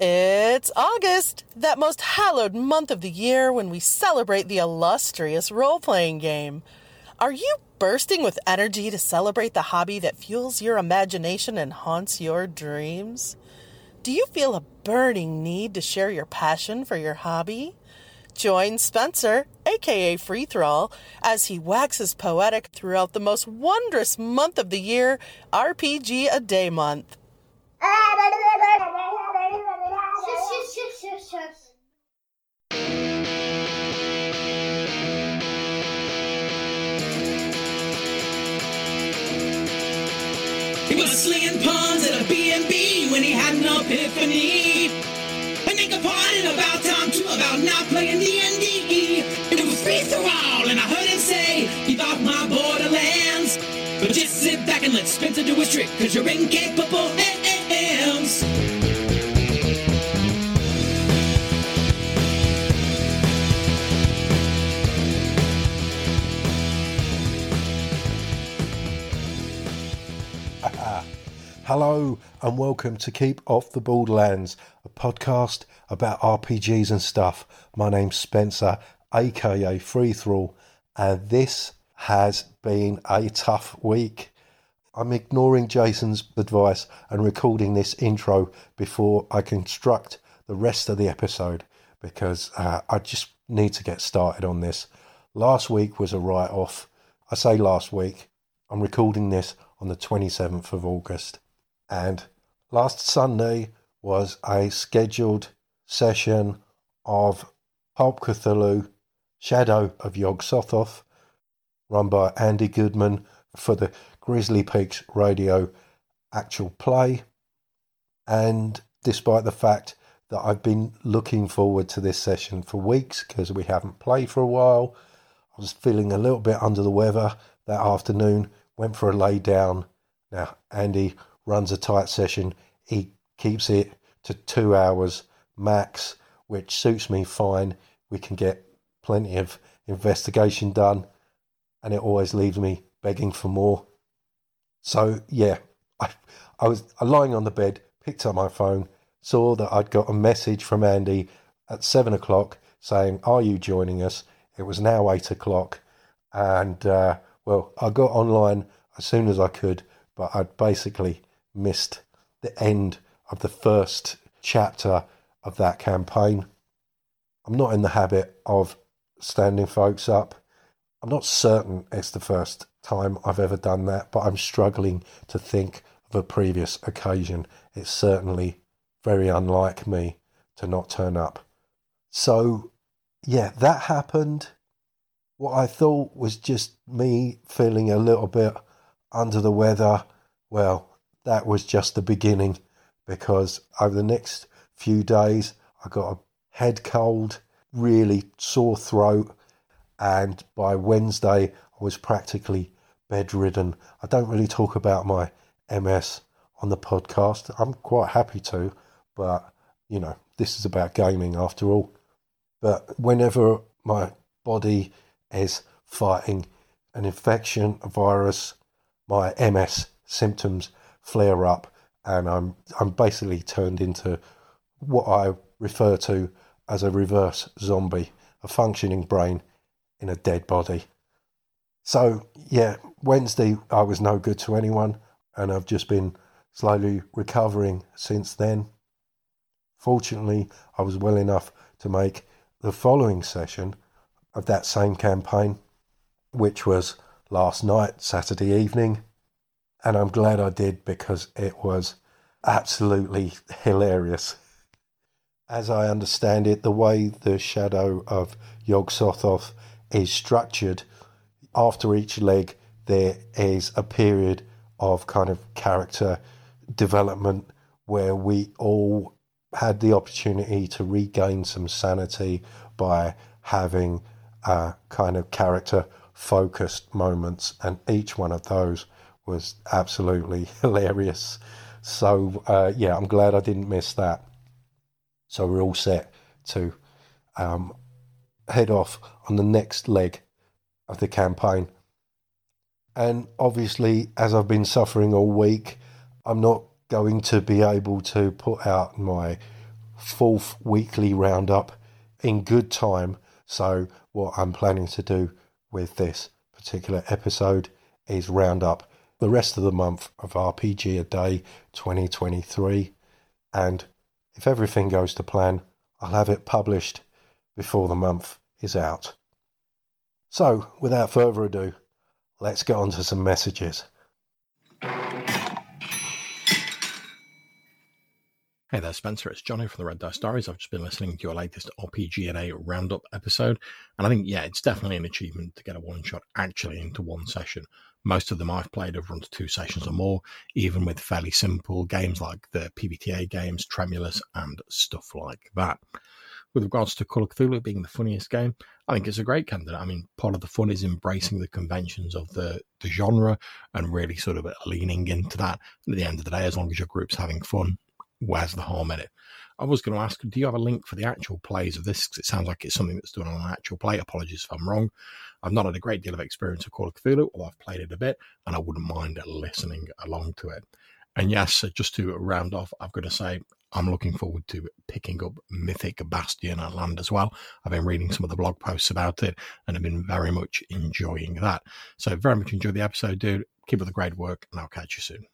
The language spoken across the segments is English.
It's August, that most hallowed month of the year when we celebrate the illustrious role playing game. Are you bursting with energy to celebrate the hobby that fuels your imagination and haunts your dreams? Do you feel a burning need to share your passion for your hobby? Join Spencer, aka Free Thrall, as he waxes poetic throughout the most wondrous month of the year, RPG a Day Month. He was slinging pawns at a B&B when he had an epiphany. And they complained about time too about not playing D&D. It was free for all, and I heard him say he thought my Borderlands. But just sit back and let Spencer do his trick, cause you're incapable hands. Hello and welcome to Keep Off the Borderlands, a podcast about RPGs and stuff. My name's Spencer, aka Free Thrall, and this has been a tough week. I'm ignoring Jason's advice and recording this intro before I construct the rest of the episode because uh, I just need to get started on this. Last week was a write off. I say last week, I'm recording this on the 27th of August. And last Sunday was a scheduled session of Pulp Cthulhu, Shadow of Yog Sothoth, run by Andy Goodman for the Grizzly Peaks Radio actual play. And despite the fact that I've been looking forward to this session for weeks because we haven't played for a while, I was feeling a little bit under the weather that afternoon, went for a lay down. Now, Andy runs a tight session. He keeps it to two hours max, which suits me fine. We can get plenty of investigation done, and it always leaves me begging for more. So yeah, I I was lying on the bed, picked up my phone, saw that I'd got a message from Andy at seven o'clock saying, "Are you joining us?" It was now eight o'clock, and uh, well, I got online as soon as I could, but I'd basically missed the end of the first chapter of that campaign. I'm not in the habit of standing folks up. I'm not certain it's the first time I've ever done that, but I'm struggling to think of a previous occasion. It's certainly very unlike me to not turn up. So, yeah, that happened. What I thought was just me feeling a little bit under the weather. Well, that was just the beginning because over the next few days, I got a head cold, really sore throat, and by Wednesday, I was practically bedridden. I don't really talk about my MS on the podcast. I'm quite happy to, but you know, this is about gaming after all. But whenever my body is fighting an infection, a virus, my MS symptoms flare up, and I'm I'm basically turned into what I refer to as a reverse zombie, a functioning brain in a dead body. So yeah, Wednesday I was no good to anyone, and I've just been slowly recovering since then. Fortunately, I was well enough to make the following session of that same campaign, which was last night, Saturday evening, and I'm glad I did because it was absolutely hilarious. As I understand it, the way the shadow of Yog Sothoth is structured, after each leg, there is a period of kind of character development where we all had the opportunity to regain some sanity by having uh, kind of character focused moments, and each one of those was absolutely hilarious. So uh, yeah, I'm glad I didn't miss that. So we're all set to um, head off on the next leg of the campaign. And obviously, as I've been suffering all week, I'm not going to be able to put out my fourth weekly roundup in good time. So, what I'm planning to do with this particular episode is round up the rest of the month of RPG a Day 2023. And if everything goes to plan, I'll have it published before the month is out. So, without further ado, let's get on to some messages. Hey there, Spencer. It's Johnny from the Red Dice Diaries. I've just been listening to your latest RPG&A roundup episode, and I think, yeah, it's definitely an achievement to get a one shot actually into one session. Most of them I've played have run to two sessions or more, even with fairly simple games like the PBTA games, Tremulus, and stuff like that. With regards to Call of Cthulhu being the funniest game, I think it's a great candidate. I mean, part of the fun is embracing the conventions of the, the genre and really sort of leaning into that. And at the end of the day, as long as your group's having fun, where's the harm in it? I was going to ask, do you have a link for the actual plays of this? Because it sounds like it's something that's done on an actual play. Apologies if I'm wrong. I've not had a great deal of experience with Call of Cthulhu, although I've played it a bit, and I wouldn't mind listening along to it. And yes, just to round off, I've got to say, I'm looking forward to picking up Mythic Bastionland as well. I've been reading some of the blog posts about it and I've been very much enjoying that. So, very much enjoyed the episode, dude. Keep up the great work, and I'll catch you soon.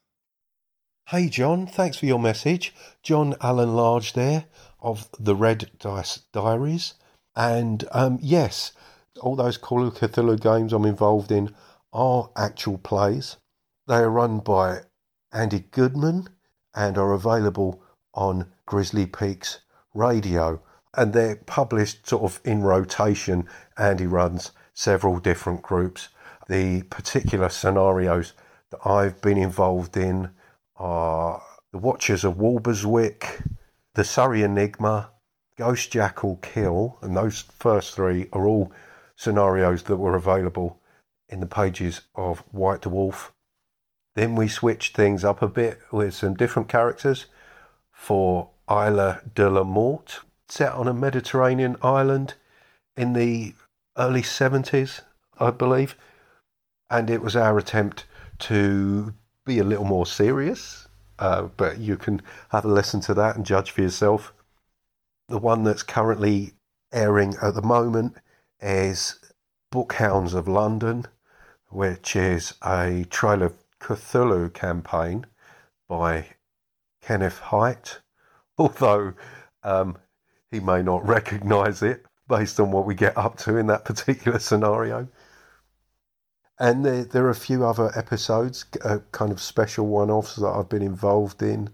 Hey, John, thanks for your message. John Alan Large there of the Red Dice Diaries. And um, yes, all those Call of Cthulhu games I'm involved in are actual plays. They are run by Andy Goodman and are available on Grizzly Peaks Radio. And they're published sort of in rotation. Andy runs several different groups. The particular scenarios that I've been involved in are The Watchers of Walberswick, The Surrey Enigma, Ghost Jackal Kill, and those first three are all scenarios that were available in the pages of White Dwarf. Then we switched things up a bit with some different characters for Isla de la Mort, set on a Mediterranean island in the early 70s, I believe. And it was our attempt to be a little more serious, uh, but you can have a listen to that and judge for yourself. The one that's currently airing at the moment is Bookhounds of London, which is a Trail of Cthulhu campaign by Kenneth Hite, although um, he may not recognise it based on what we get up to in that particular scenario. And there, there are a few other episodes, uh, kind of special one offs that I've been involved in.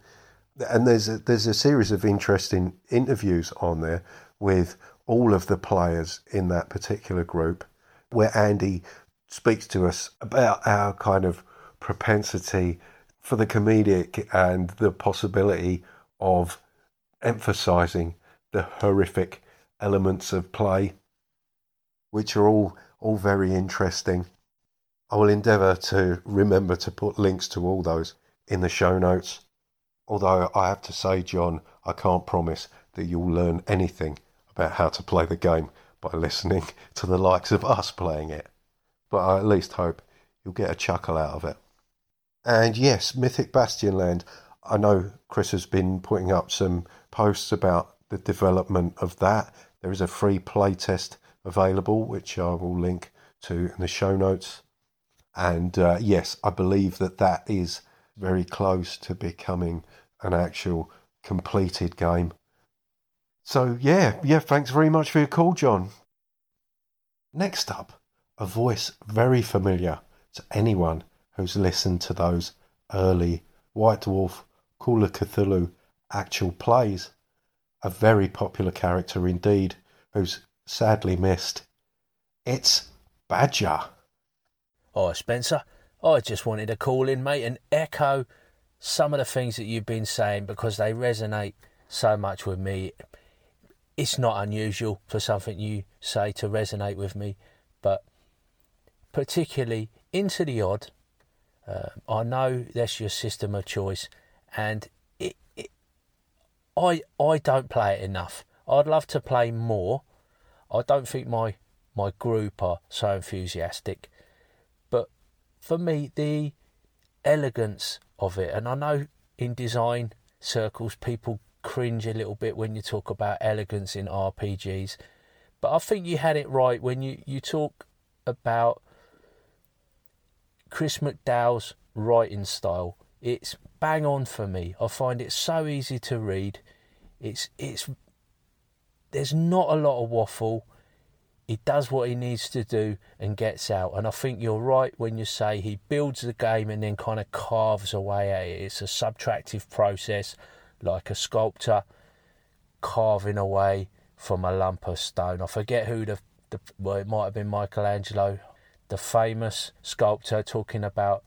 And there's a, there's a series of interesting interviews on there with all of the players in that particular group, where Andy speaks to us about our kind of propensity for the comedic and the possibility of emphasizing the horrific elements of play, which are all all very interesting. I will endeavour to remember to put links to all those in the show notes. Although I have to say, John, I can't promise that you'll learn anything about how to play the game by listening to the likes of us playing it. But I at least hope you'll get a chuckle out of it. And yes, Mythic Bastion Land. I know Chris has been putting up some posts about the development of that. There is a free playtest available, which I will link to in the show notes. And uh, yes, I believe that that is very close to becoming an actual completed game. So, yeah, yeah, thanks very much for your call, John. Next up, a voice very familiar to anyone who's listened to those early White Dwarf, Call of Cthulhu actual plays. A very popular character indeed, who's sadly missed. It's Badger. Oh, Spencer, I just wanted to call in, mate, and echo some of the things that you've been saying because they resonate so much with me. It's not unusual for something you say to resonate with me, but particularly into the odd, uh, I know that's your system of choice, and it, it, I I don't play it enough. I'd love to play more. I don't think my my group are so enthusiastic for me, the elegance of it, and I know in design circles people cringe a little bit when you talk about elegance in RPGs. But I think you had it right when you, you talk about Chris McDowall's writing style. It's bang on for me. I find it so easy to read. It's it's there's not a lot of waffle. He does what he needs to do and gets out. And I think you're right when you say he builds the game and then kind of carves away at it. It's a subtractive process, like a sculptor carving away from a lump of stone. I forget who the, the well, it might have been Michelangelo, the famous sculptor, talking about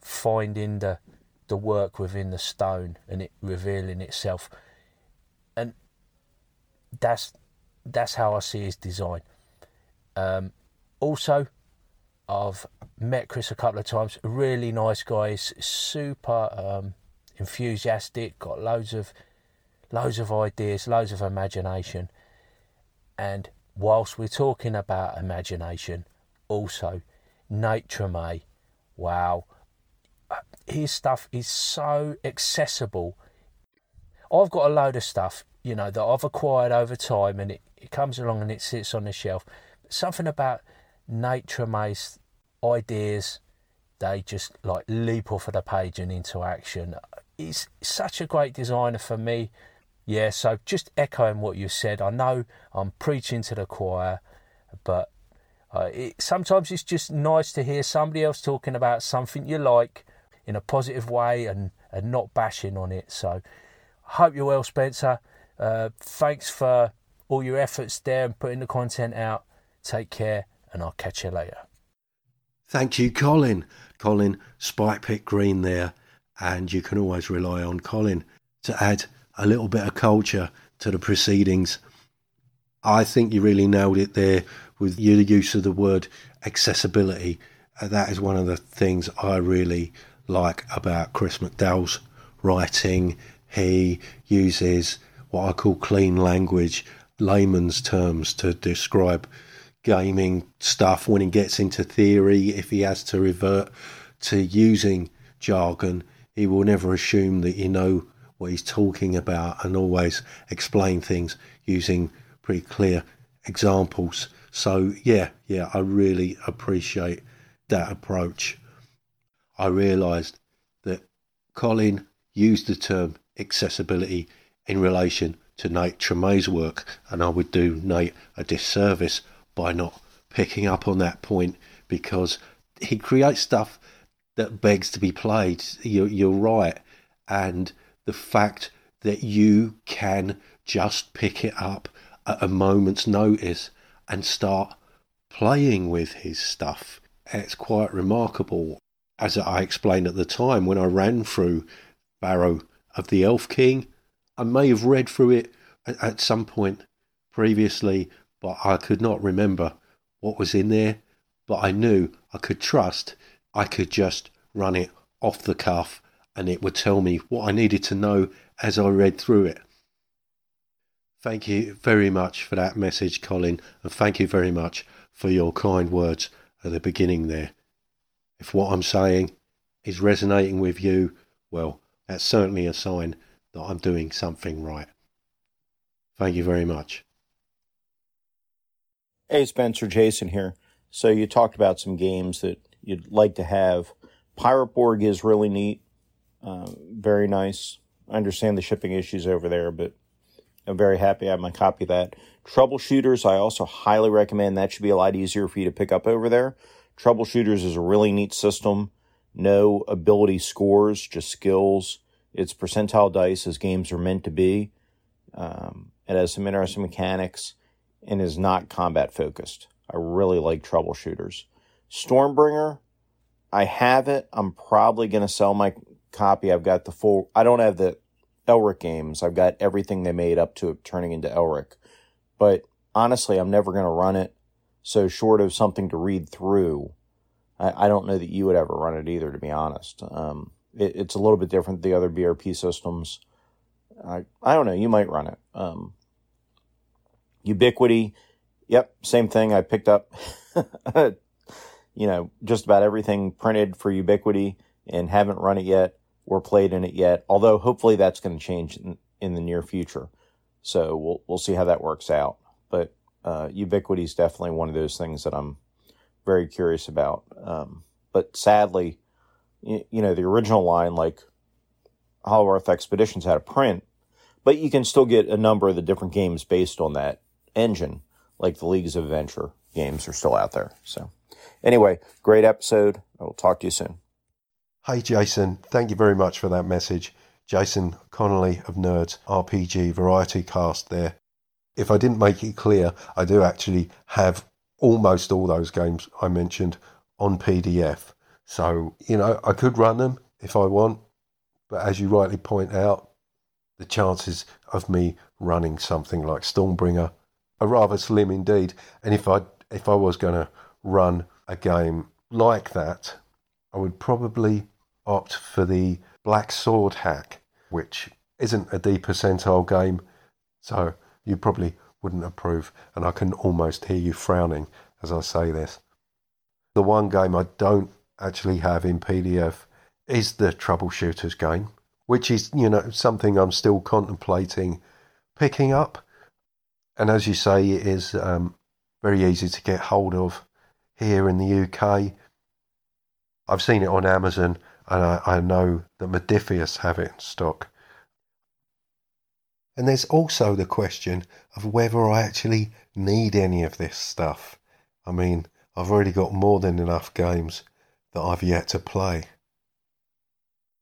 finding the the work within the stone and it revealing itself. And that's that's how I see his design. Um, also, I've met Chris a couple of times. Really nice guy. He's super um, enthusiastic. Got loads of loads of ideas, loads of imagination. And whilst we're talking about imagination, also Nate Treme, wow, his stuff is so accessible. I've got a load of stuff, you know, that I've acquired over time, and it, it comes along and it sits on the shelf. Something about Treme's ideas, they just like leap off of the page and into action. He's such a great designer for me. Yeah, so just echoing what you said, I know I'm preaching to the choir, but uh, it, sometimes it's just nice to hear somebody else talking about something you like in a positive way and, and not bashing on it. So, I hope you're well, Spencer. Uh, thanks for all your efforts there and putting the content out. Take care, and I'll catch you later. Thank you, Colin. Colin, Spikepit Green there, and you can always rely on Colin to add a little bit of culture to the proceedings. I think you really nailed it there with your use of the word accessibility. Uh, that is one of the things I really like about Chris McDowall's writing. He uses what I call clean language, layman's terms to describe gaming stuff. When he gets into theory, if he has to revert to using jargon, he will never assume that you know what he's talking about and always explain things using pretty clear examples. So, yeah, yeah, I really appreciate that approach. I realised that Colin used the term accessibility in relation to Nate Treme's work, and I would do Nate a disservice by not picking up on that point because he creates stuff that begs to be played. You're, you're right. And the fact that you can just pick it up at a moment's notice and start playing with his stuff, it's quite remarkable. As I explained at the time when I ran through Barrow of the Elf King, I may have read through it at some point previously, but I could not remember what was in there. But I knew I could trust I could just run it off the cuff and it would tell me what I needed to know as I read through it. Thank you very much for that message, Colin, and thank you very much for your kind words at the beginning there. If what I'm saying is resonating with you, well, that's certainly a sign that I'm doing something right. Thank you very much. Hey, Spencer, Jason here. So you talked about some games that you'd like to have. Pirate Borg is really neat, uh, very nice. I understand the shipping issues over there, but I'm very happy I have my copy of that. Troubleshooters, I also highly recommend that should be a lot easier for you to pick up over there. Troubleshooters is a really neat system. No ability scores, just skills. It's percentile dice as games are meant to be. Um, it has some interesting mechanics and is not combat focused. I really like troubleshooters. Stormbringer, I have it. I'm probably going to sell my copy. I've got the full, I don't have the Elric games. I've got everything they made up to it turning into Elric. But honestly, I'm never going to run it. So, short of something to read through, I, I, don't know that you would ever run it either, to be honest. Um, it, it's a little bit different the other BRP systems. I, I don't know. You might run it. Um, Ubiquity, yep, same thing. I picked up, you know, just about everything printed for Ubiquity and haven't run it yet or played in it yet. Although hopefully that's going to change in, in the near future. So we'll we'll see how that works out. But uh, Ubiquity is definitely one of those things that I'm very curious about. Um, but sadly, you, know, the original line, like Hollow Earth Expeditions, had a print, but you can still get a number of the different games based on that engine, like the Leagues of Adventure games are still out there. So, anyway, great episode. I will talk to you soon. Hi, Jason, thank you very much for that message. Jason Connerley of Nerds RPG Variety Cast there. If I didn't make it clear, I do actually have almost all those games I mentioned on PDF. So, you know, I could run them if I want, but as you rightly point out, the chances of me running something like Stormbringer are rather slim indeed. And if I if I was going to run a game like that, I would probably opt for the Black Sword hack, which isn't a D percentile game, so you probably wouldn't approve. And I can almost hear you frowning as I say this. The one game I don't actually have in PDF is the Troubleshooters game, which is, you know, something I'm still contemplating picking up. And as you say, it is um, very easy to get hold of here in the UK. I've seen it on Amazon and I, I know that Modiphius have it in stock. And there's also the question of whether I actually need any of this stuff. I mean, I've already got more than enough games that I've yet to play.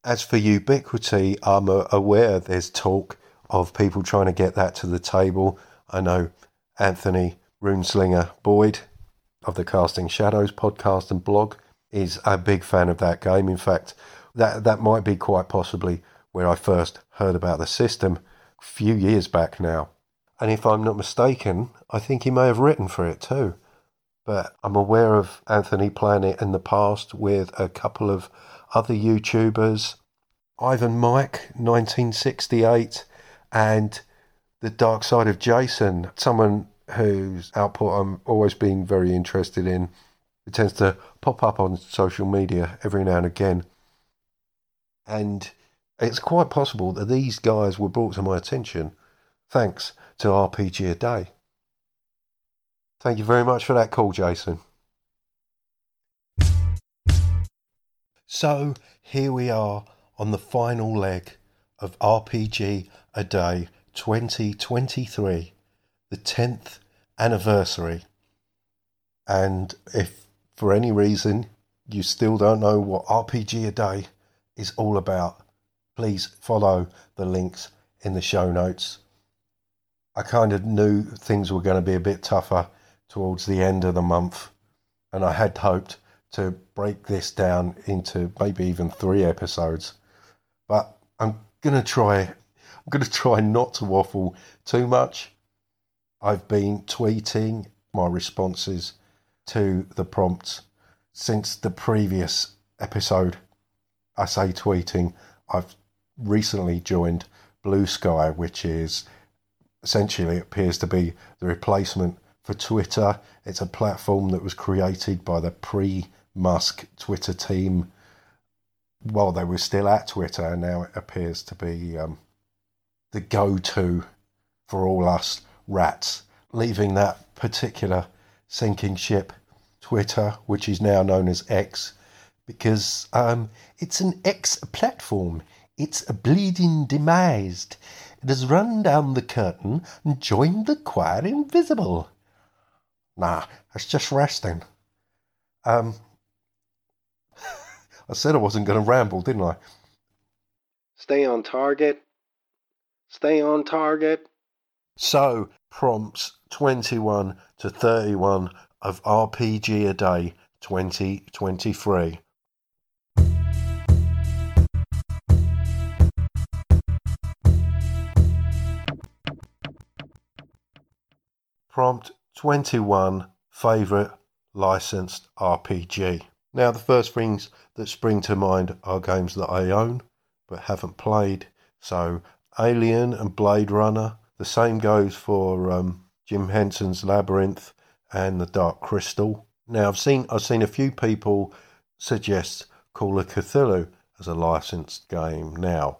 As for Ubiquity, I'm uh, aware there's talk of people trying to get that to the table. I know Anthony Runeslinger Boyd of the Casting Shadows podcast and blog is a big fan of that game. In fact, that that might be quite possibly where I first heard about the system a few years back now. And if I'm not mistaken, I think he may have written for it too. But I'm aware of Anthony Planet in the past with a couple of other YouTubers, Ivan Mike, 1968, and the Dark Side of Jason, someone whose output I'm always been very interested in. It tends to pop up on social media every now and again. And it's quite possible that these guys were brought to my attention thanks to RPG a Day. Thank you very much for that call, Jason. So here we are on the final leg of RPG a Day 2023, the 10th anniversary. And if for any reason you still don't know what RPG a Day is all about, please follow the links in the show notes. I kind of knew things were going to be a bit tougher towards the end of the month, and I had hoped to break this down into maybe even three episodes. But I'm gonna try. I'm gonna try not to waffle too much. I've been tweeting my responses to the prompts since the previous episode. I say tweeting. I've recently joined Bluesky, which is essentially appears to be the replacement for Twitter. It's a platform that was created by the pre Musk Twitter team while they were still at Twitter, and now it appears to be um, the go to for all us rats, leaving that particular sinking ship, Twitter, which is now known as X, because um, it's an X platform. It's a bleeding demised. It has run down the curtain and joined the choir invisible. Nah, it's just resting. Um, I said I wasn't going to ramble, didn't I? Stay on target. Stay on target. So, prompts 21 to 31 of RPG a Day 2023. Prompt 21 Favourite licensed RPG. Now, the first things that spring to mind are games that I own but haven't played. So, Alien and Blade Runner. The same goes for um, Jim Henson's Labyrinth and The Dark Crystal. Now, I've seen I've seen a few people suggest Call of Cthulhu as a licensed game. Now,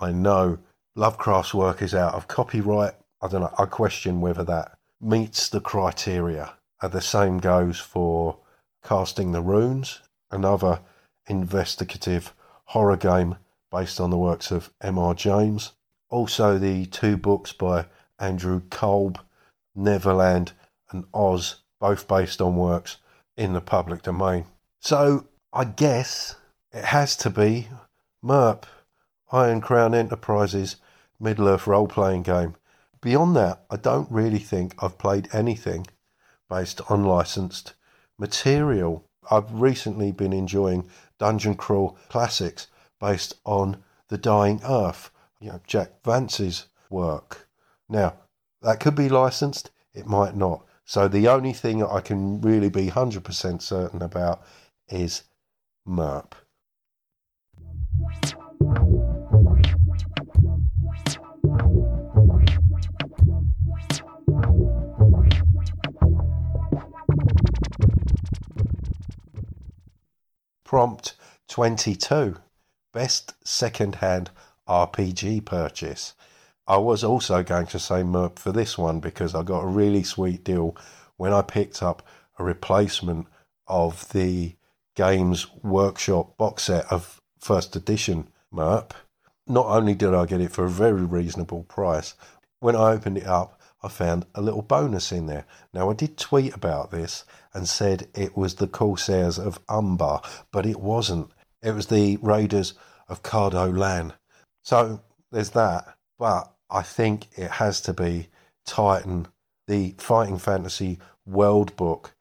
I know Lovecraft's work is out of copyright. I don't know. I question whether that meets the criteria. The same goes for Casting the Runes, another investigative horror game based on the works of M.R. James. Also, the two books by Andrew Kolb, Neverland and Oz, both based on works in the public domain. So, I guess it has to be MERP, Iron Crown Enterprises Middle Earth role playing game. Beyond that, I don't really think I've played anything based on licensed material. I've recently been enjoying Dungeon Crawl classics based on The Dying Earth, you know, Jack Vance's work. Now, that could be licensed, it might not. So the only thing I can really be 100% certain about is MERP. Prompt 22 Best second hand RPG purchase. I was also going to say MERP for this one because I got a really sweet deal when I picked up a replacement of the Games Workshop box set of first edition MERP. Not only did I get it for a very reasonable price, when I opened it up, I found a little bonus in there. Now, I did tweet about this and said it was the Corsairs of Umbar, but it wasn't. It was the Raiders of Cardolan. So there's that. But I think it has to be Titan, the Fighting Fantasy World Book.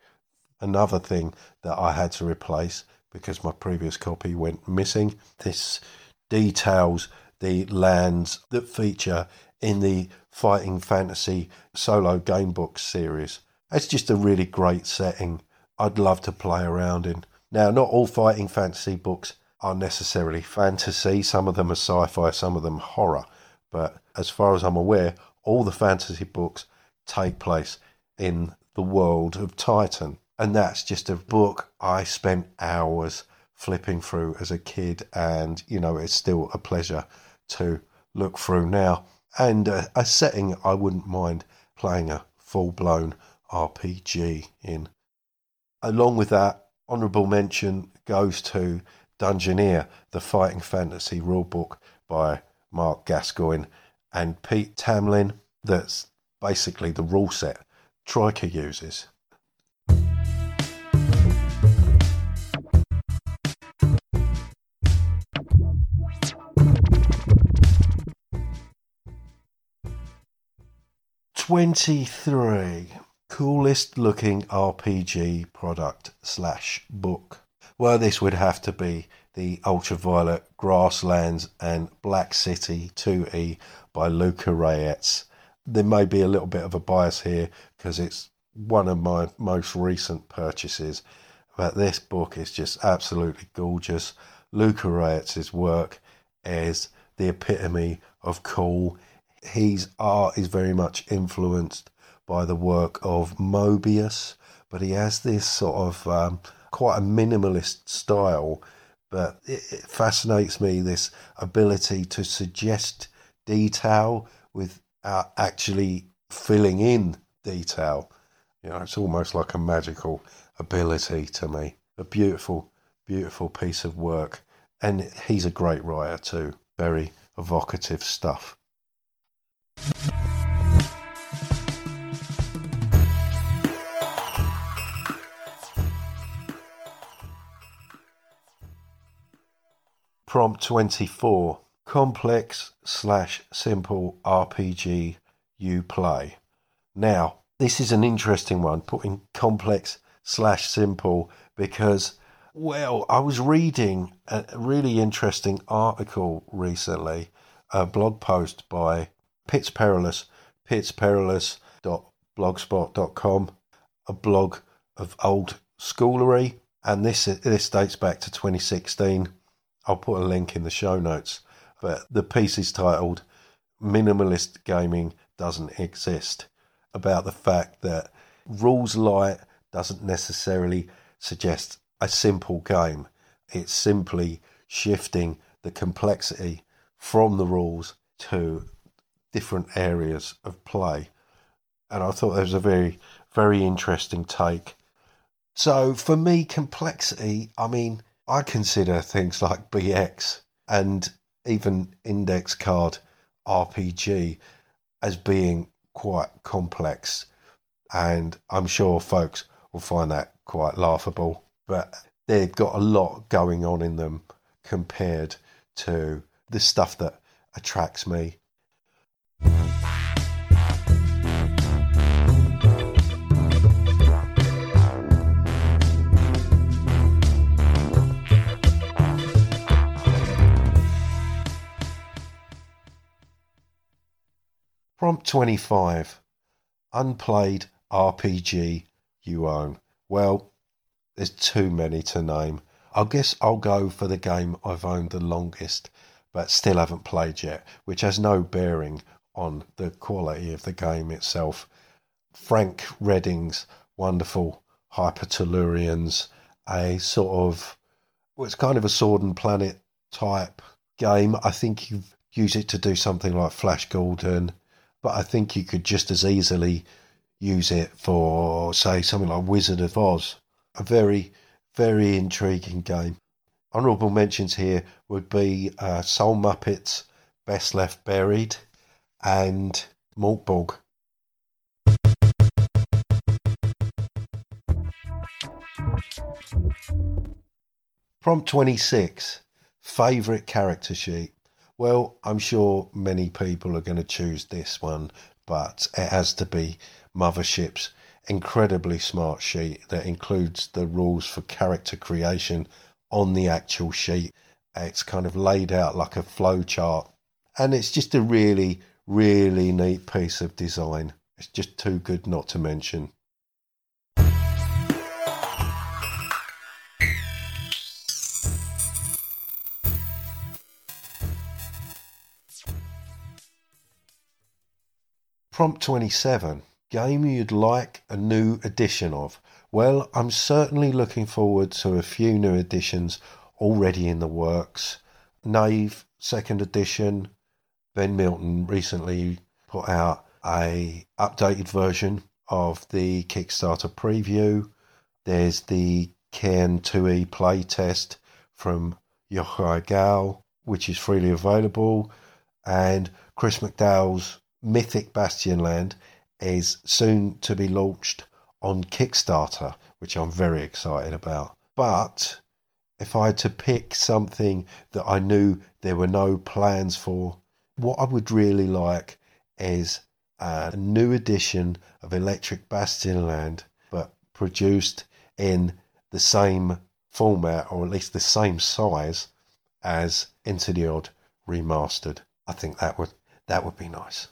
Another thing that I had to replace because my previous copy went missing. This details the lands that feature in the Fighting Fantasy solo game book series. It's just a really great setting. I'd love to play around in. Now, not all Fighting Fantasy books are necessarily fantasy. Some of them are sci fi, some of them horror. But as far as I'm aware, all the fantasy books take place in the world of Titan. And that's just a book I spent hours flipping through as a kid. And, you know, it's still a pleasure to look through now and a, a setting I wouldn't mind playing a full blown RPG in. Along with that, honourable mention goes to Dungeoneer, the fighting fantasy rulebook by Marc Gascoigne and Pete Tamlyn. That's basically the rule set Troika uses. 23. Coolest looking RPG product slash book. Well, this would have to be the Ultraviolet Grasslands and Black City 2E by Luka Rejec. There may be a little bit of a bias here because it's one of my most recent purchases, but this book is just absolutely gorgeous. Luka Rejec' work is the epitome of cool his art is very much influenced by the work of Moebius, but he has this sort of um, quite a minimalist style. But it, it fascinates me this ability to suggest detail without actually filling in detail. You know, it's almost like a magical ability to me. A beautiful, beautiful piece of work. And he's a great writer too. Very evocative stuff. Prompt 24 Complex slash simple RPG you play. Now, this is an interesting one, putting complex slash simple because, well, I was reading a really interesting article recently, a blog post by Pits Perilous, pitsperilous.blogspot.com, a blog of old schoolery. And this, this dates back to 2016. I'll put a link in the show notes. But the piece is titled Minimalist Gaming Doesn't Exist, about the fact that rules light doesn't necessarily suggest a simple game. It's simply shifting the complexity from the rules to different areas of play. And I thought that was a very, very interesting take. So for me, complexity, I mean, I consider things like BX and even index card RPG as being quite complex. And I'm sure folks will find that quite laughable. But they've got a lot going on in them compared to the stuff that attracts me. Prompt 25 Unplayed RPG you own. Well, there's too many to name. I guess I'll go for the game I've owned the longest, but still haven't played yet, which has no bearing on the quality of the game itself. Frank Reding's wonderful Hypertellurians, a sort of, well, it's kind of a sword and planet type game. I think you use it to do something like Flash Gordon, but I think you could just as easily use it for, say, something like Wizard of Oz. A very, very intriguing game. Honourable mentions here would be uh, Soul Muppets, Best Left Buried, and Mörk Borg. Prompt 26 Favourite character sheet. Well, I'm sure many people are going to choose this one, but it has to be Mothership's incredibly smart sheet that includes the rules for character creation on the actual sheet. It's kind of laid out like a flow chart, and it's just a really, really neat piece of design. It's just too good not to mention. Prompt 27 Game you'd like a new edition of? Well, I'm certainly looking forward to a few new editions already in the works. Knave, second edition. Ben Milton recently put out a updated version of the Kickstarter preview. There's the Cairn 2E playtest from Yochai Gal, which is freely available, and Chris McDowall's Mythic Bastionland is soon to be launched on Kickstarter, which I'm very excited about. But if I had to pick something that I knew there were no plans for, what I would really like is a new edition of Electric Bastionland, but produced in the same format or at least the same size as Into the Odd remastered. I think that would that would be nice.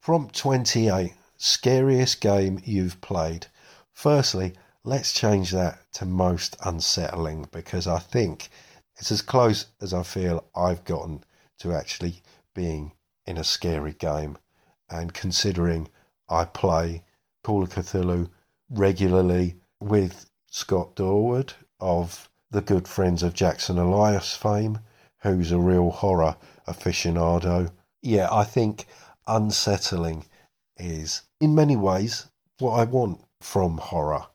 Prompt 28 Scariest game you've played. Firstly, let's change that to most unsettling because I think it's as close as I feel I've gotten to actually being in a scary game. And considering I play Call of Cthulhu regularly with Scott Dorward of the Good Friends of Jackson Elias fame, who's a real horror aficionado. Yeah, I think unsettling is, in many ways, what I want from horror.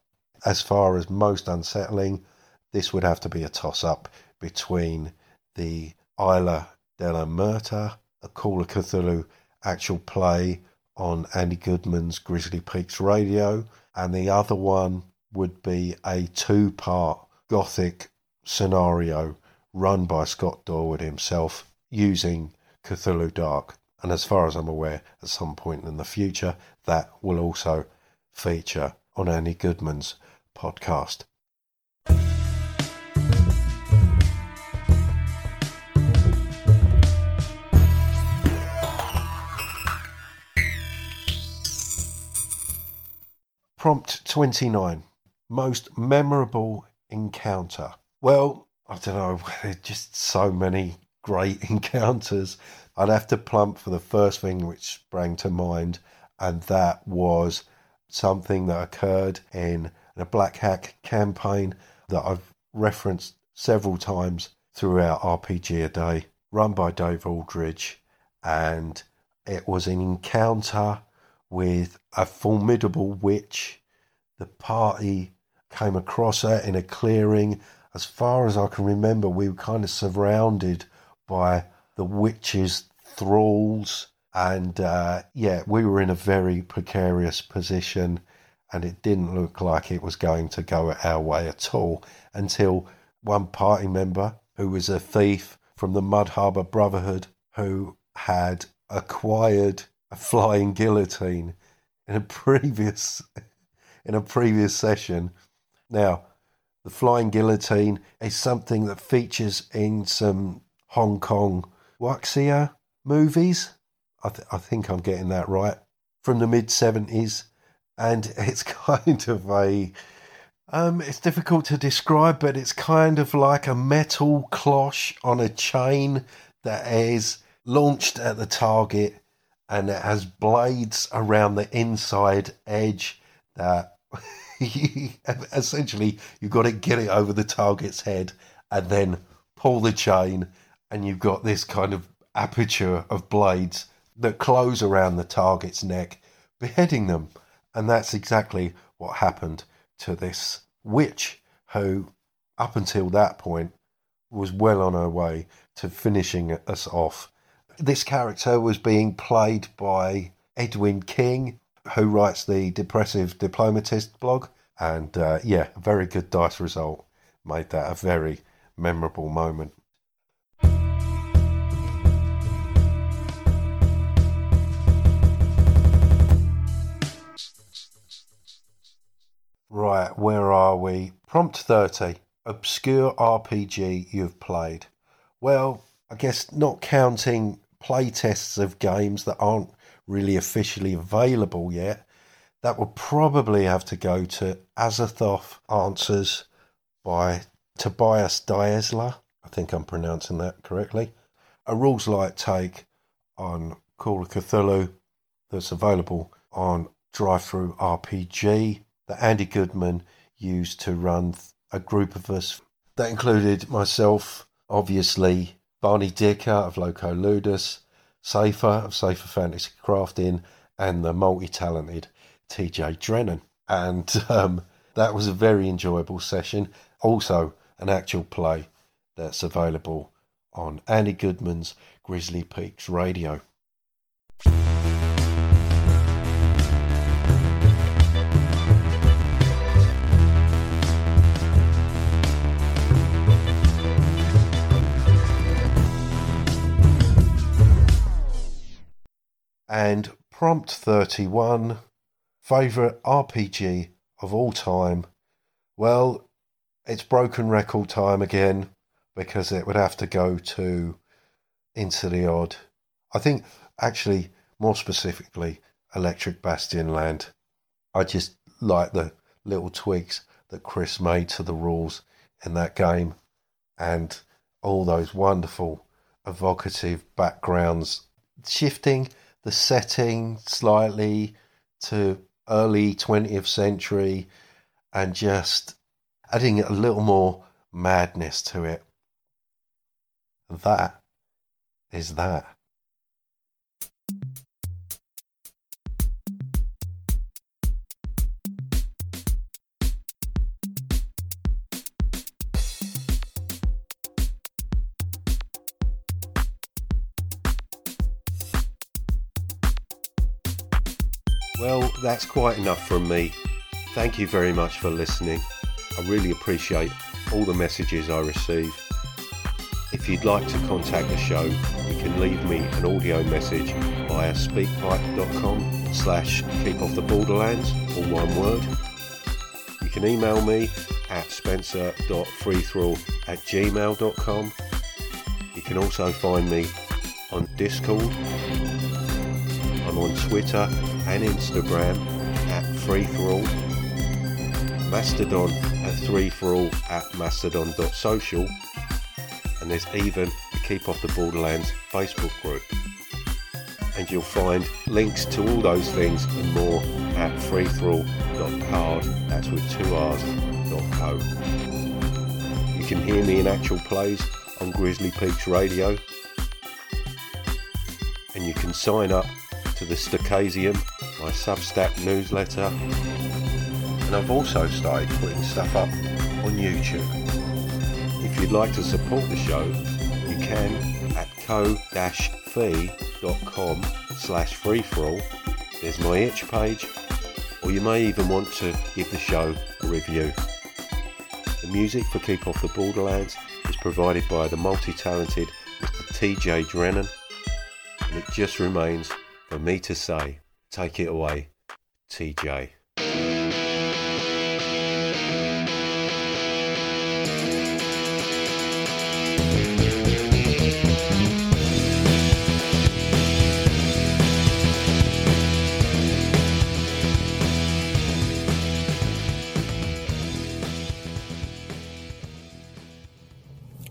As far as most unsettling, this would have to be a toss up between the Isla de la Muerta, a Call of Cthulhu actual play on Andy Goodman's Grizzly Peaks Radio, and the other one would be a two part gothic scenario run by Scott Dorward himself using Cthulhu Dark. And as far as I'm aware, at some point in the future, that will also feature on Andy Goodman's podcast. Prompt 29 Most memorable encounter. Well, I don't know, there's just so many great encounters. I'd have to plump for the first thing which sprang to mind, and that was something that occurred in a Black Hack campaign that I've referenced several times throughout RPG a Day, run by Dave Aldridge. And it was an encounter with a formidable witch. The party came across her in a clearing. As far as I can remember, we were kind of surrounded by the witch's thralls. And uh, yeah, we were in a very precarious position, and it didn't look like it was going to go our way at all until one party member, who was a thief from the Mud Harbour Brotherhood, who had acquired a flying guillotine in a previous in a previous session. Now, the flying guillotine is something that features in some Hong Kong wuxia movies. I, th- I think I'm getting that right from the mid seventies, and it's kind of a um, it's difficult to describe, but it's kind of like a metal cloche on a chain that is launched at the target and it has blades around the inside edge that essentially you've got to get it over the target's head and then pull the chain and you've got this kind of aperture of blades that close around the target's neck beheading them and that's exactly what happened to this witch who up until that point was well on her way to finishing us off this character was being played by Edwin King, who writes the Depressive Diplomatist blog. And uh, yeah, a very good dice result made that a very memorable moment. Right, where are we? Prompt 30. Obscure RPG you've played. Well, I guess not counting playtests of games that aren't really officially available yet, that would probably have to go to Azathoth Answers by Tobias Daesler. I think I'm pronouncing that correctly. A rules light take on Call of Cthulhu that's available on DriveThruRPG that Andy Goodman used to run a group of us. That included myself, obviously, Barney Dicker of Loco Ludus, Safer of Safer Fantasy Crafting, and the multi talented TJ Drennan. And um, that was a very enjoyable session. Also, an actual play that's available on Andy Goodman's Grizzly Peaks Radio. And prompt 31 favourite RPG of all time. Well, it's broken record time again because it would have to go to Into the Odd. I think, actually, more specifically, Electric Bastionland. I just like the little tweaks that Chris made to the rules in that game and all those wonderful evocative backgrounds shifting the setting slightly to early 20th century and just adding a little more madness to it. That is that. Well, that's quite enough from me. Thank you very much for listening. I really appreciate all the messages I receive. If you'd like to contact the show, you can leave me an audio message via speakpipe.com slash keep off the or one word. You can email me at spencer.freethrall at gmail.com. You can also find me on Discord. I'm on Twitter and Instagram at freeforall, Mastodon at Three For All at mastodon.social, and there's even the Keep Off the Borderlands Facebook group. and you'll find links to all those things and more at freethrall.card. That's with two R's. Dot co. You can hear me in actual plays on Grizzly Peaks Radio, and you can sign up to the Stochasium, my Substack newsletter, and I've also started putting stuff up on YouTube. If you'd like to support the show, you can at ko-fi.com slash free-for-all. There's my itch page, or you may even want to give the show a review. The music for Keep Off the Borderlands is provided by the multi-talented Mr. TJ Drennan, and it just remains for me to say, take it away, TJ.